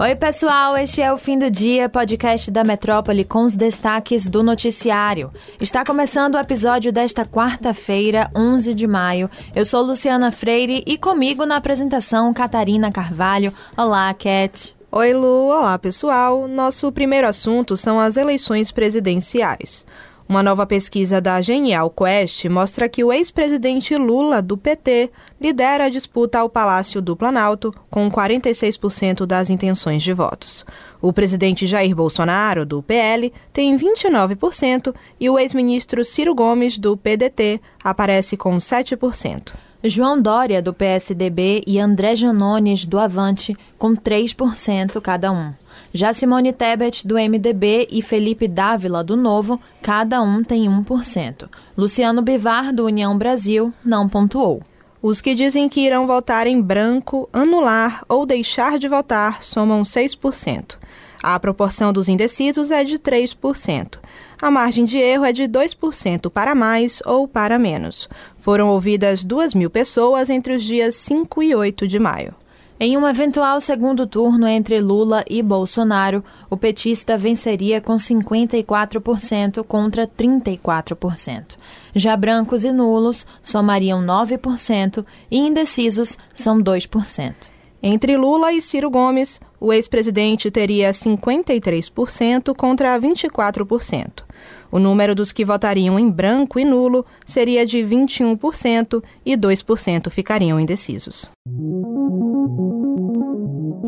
Oi, pessoal, este é o Fim do Dia, podcast da Metrópole com os destaques do noticiário. Está começando o episódio desta quarta-feira, 11 de maio. Eu sou Luciana Freire e comigo na apresentação Catarina Carvalho. Olá, Cat. Oi, Lu. Olá, pessoal. Nosso primeiro assunto são as eleições presidenciais. Uma nova pesquisa da Genial Quest mostra que o ex-presidente Lula, do PT, lidera a disputa ao Palácio do Planalto, com 46% das intenções de votos. O presidente Jair Bolsonaro, do PL, tem 29% e o ex-ministro Ciro Gomes, do PDT, aparece com 7%. João Dória, do PSDB, e André Janones, do Avante, com 3% cada um. Já Simone Tebet, do MDB, e Felipe Dávila, do Novo, cada um tem 1%. Luciano Bivar, do União Brasil, não pontuou. Os que dizem que irão votar em branco, anular ou deixar de votar somam 6%. A proporção dos indecisos é de 3%. A margem de erro é de 2% para mais ou para menos. Foram ouvidas 2 mil pessoas entre os dias 5 e 8 de maio. Em um eventual segundo turno entre Lula e Bolsonaro, o petista venceria com 54% contra 34%. Já brancos e nulos somariam 9% e indecisos são 2%. Entre Lula e Ciro Gomes, o ex-presidente teria 53% contra 24%. O número dos que votariam em branco e nulo seria de 21% e 2% ficariam indecisos.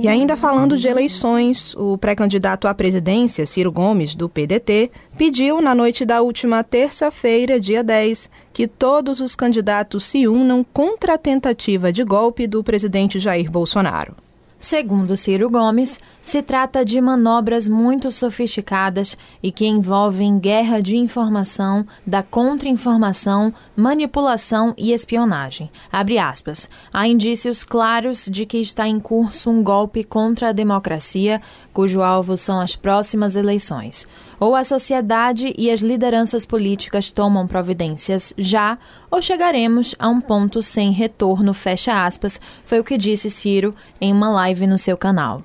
E ainda falando de eleições, o pré-candidato à presidência, Ciro Gomes, do PDT, pediu na noite da última terça-feira, dia 10, que todos os candidatos se unam contra a tentativa de golpe do presidente Jair Bolsonaro. Segundo Ciro Gomes, se trata de manobras muito sofisticadas e que envolvem guerra de informação, da contra-informação, manipulação e espionagem. Abre aspas. Há indícios claros de que está em curso um golpe contra a democracia, cujo alvo são as próximas eleições. Ou a sociedade e as lideranças políticas tomam providências já, ou chegaremos a um ponto sem retorno, fecha aspas, foi o que disse Ciro em uma live no seu canal.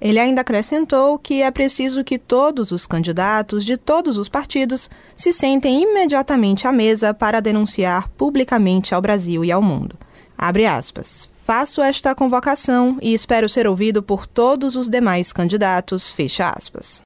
Ele ainda acrescentou que é preciso que todos os candidatos de todos os partidos se sentem imediatamente à mesa para denunciar publicamente ao Brasil e ao mundo. Abre aspas. Faço esta convocação e espero ser ouvido por todos os demais candidatos. Fecha aspas.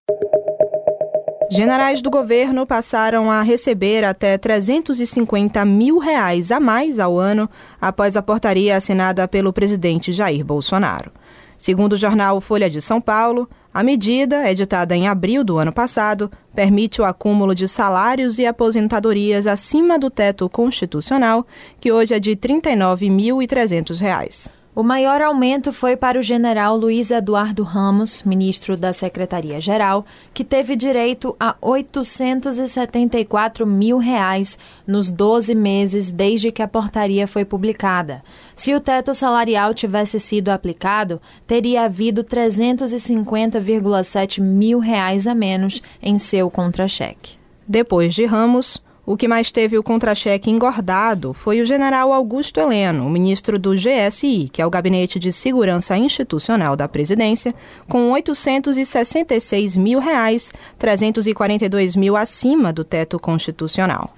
Generais do governo passaram a receber até 350 mil reais a mais ao ano após a portaria assinada pelo presidente Jair Bolsonaro. Segundo o jornal Folha de São Paulo, a medida, editada em abril do ano passado, permite o acúmulo de salários e aposentadorias acima do teto constitucional, que hoje é de R$ 39.300. O maior aumento foi para o general Luiz Eduardo Ramos, ministro da Secretaria-Geral, que teve direito a 874 mil reais nos 12 meses desde que a portaria foi publicada. Se o teto salarial tivesse sido aplicado, teria havido 350,7 mil reais a menos em seu contra-cheque. Depois de Ramos, o que mais teve o contra-cheque engordado foi o general Augusto Heleno, ministro do GSI, que é o Gabinete de Segurança Institucional da Presidência, com 866 mil reais, 342 mil acima do teto constitucional.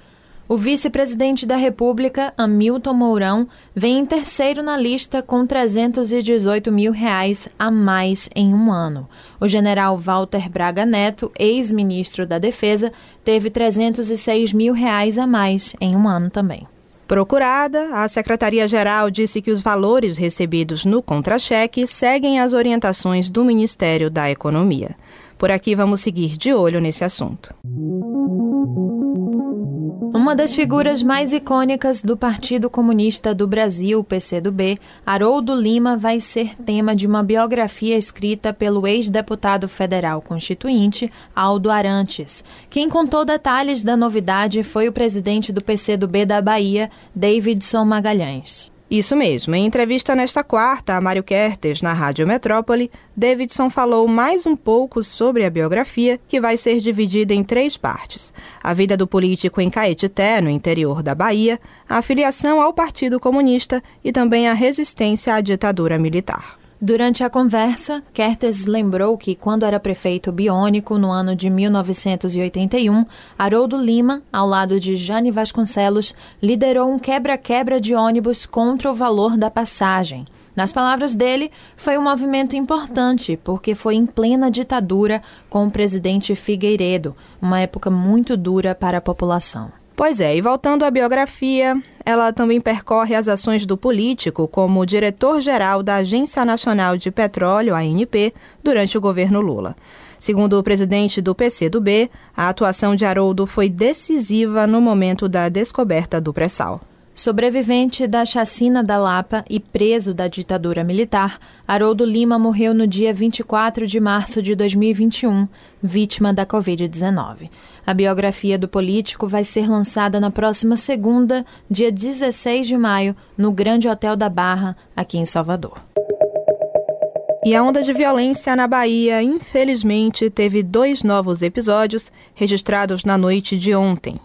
O vice-presidente da República, Hamilton Mourão, vem em terceiro na lista com 318 mil reais a mais em um ano. O general Walter Braga Neto, ex-ministro da Defesa, teve 306 mil reais a mais em um ano também. Procurada, a Secretaria-Geral disse que os valores recebidos no contra-cheque seguem as orientações do Ministério da Economia. Por aqui vamos seguir de olho nesse assunto. Uma das figuras mais icônicas do Partido Comunista do Brasil, PCdoB, Haroldo Lima, vai ser tema de uma biografia escrita pelo ex-deputado federal constituinte Aldo Arantes. Quem contou detalhes da novidade foi o presidente do PCdoB da Bahia, Davidson Magalhães. Isso mesmo. Em entrevista nesta quarta a Mário Kertes, na Rádio Metrópole, Davidson falou mais um pouco sobre a biografia, que vai ser dividida em três partes: a vida do político em Caetité, no interior da Bahia, a filiação ao Partido Comunista e também a resistência à ditadura militar. Durante a conversa, Kertes lembrou que, quando era prefeito biônico no ano de 1981, Haroldo Lima, ao lado de Jane Vasconcelos, liderou um quebra-quebra de ônibus contra o valor da passagem. Nas palavras dele, foi um movimento importante, porque foi em plena ditadura com o presidente Figueiredo, uma época muito dura para a população. Pois é, e voltando à biografia, ela também percorre as ações do político como diretor-geral da Agência Nacional de Petróleo, ANP, durante o governo Lula. Segundo o presidente do PCdoB, a atuação de Haroldo foi decisiva no momento da descoberta do pré-sal. Sobrevivente da chacina da Lapa e preso da ditadura militar, Haroldo Lima morreu no dia 24 de março de 2021, vítima da Covid-19. A biografia do político vai ser lançada na próxima segunda, dia 16 de maio, no Grande Hotel da Barra, aqui em Salvador. E a onda de violência na Bahia, infelizmente, teve dois novos episódios registrados na noite de ontem.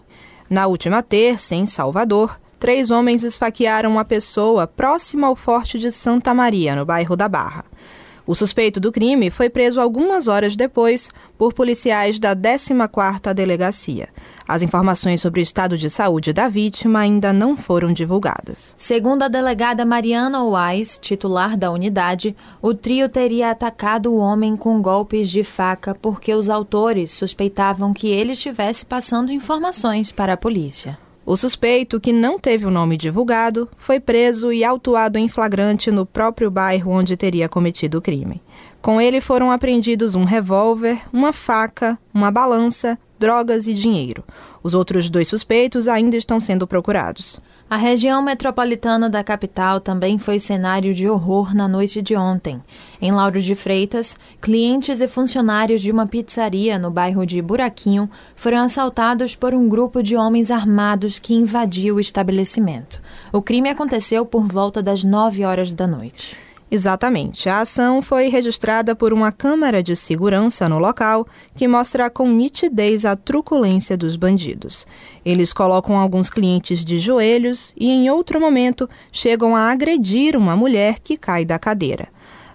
Na última terça, em Salvador, três homens esfaquearam uma pessoa próxima ao Forte de Santa Maria, no bairro da Barra. O suspeito do crime foi preso algumas horas depois por policiais da 14ª Delegacia. As informações sobre o estado de saúde da vítima ainda não foram divulgadas. Segundo a delegada Mariana Wise, titular da unidade, o trio teria atacado o homem com golpes de faca porque os autores suspeitavam que ele estivesse passando informações para a polícia. O suspeito, que não teve o nome divulgado, foi preso e autuado em flagrante no próprio bairro onde teria cometido o crime. Com ele foram apreendidos um revólver, uma faca, uma balança, drogas e dinheiro. Os outros dois suspeitos ainda estão sendo procurados. A região metropolitana da capital também foi cenário de horror na noite de ontem. Em Lauro de Freitas, clientes e funcionários de uma pizzaria no bairro de Buraquinho foram assaltados por um grupo de homens armados que invadiu o estabelecimento. O crime aconteceu por volta das 9 horas da noite. Exatamente. A ação foi registrada por uma câmera de segurança no local que mostra com nitidez a truculência dos bandidos. Eles colocam alguns clientes de joelhos e, em outro momento, chegam a agredir uma mulher que cai da cadeira.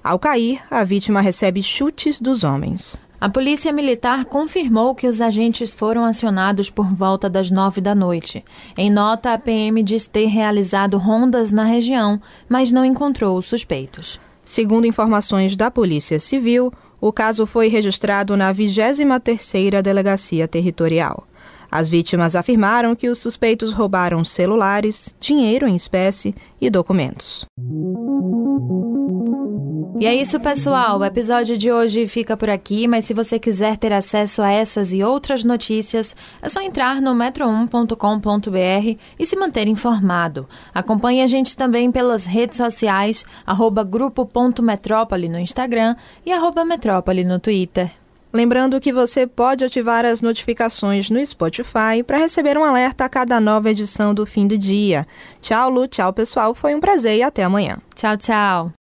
Ao cair, a vítima recebe chutes dos homens. A Polícia Militar confirmou que os agentes foram acionados por volta das nove da noite. Em nota, a PM diz ter realizado rondas na região, mas não encontrou os suspeitos. Segundo informações da Polícia Civil, o caso foi registrado na 23ª Delegacia Territorial. As vítimas afirmaram que os suspeitos roubaram celulares, dinheiro em espécie e documentos. E é isso, pessoal. O episódio de hoje fica por aqui, mas se você quiser ter acesso a essas e outras notícias, é só entrar no metro1.com.br e se manter informado. Acompanhe a gente também pelas redes sociais, grupo.metrópole no Instagram e arroba metrópole no Twitter. Lembrando que você pode ativar as notificações no Spotify para receber um alerta a cada nova edição do fim do dia. Tchau, Lu, tchau, pessoal. Foi um prazer e até amanhã. Tchau, tchau.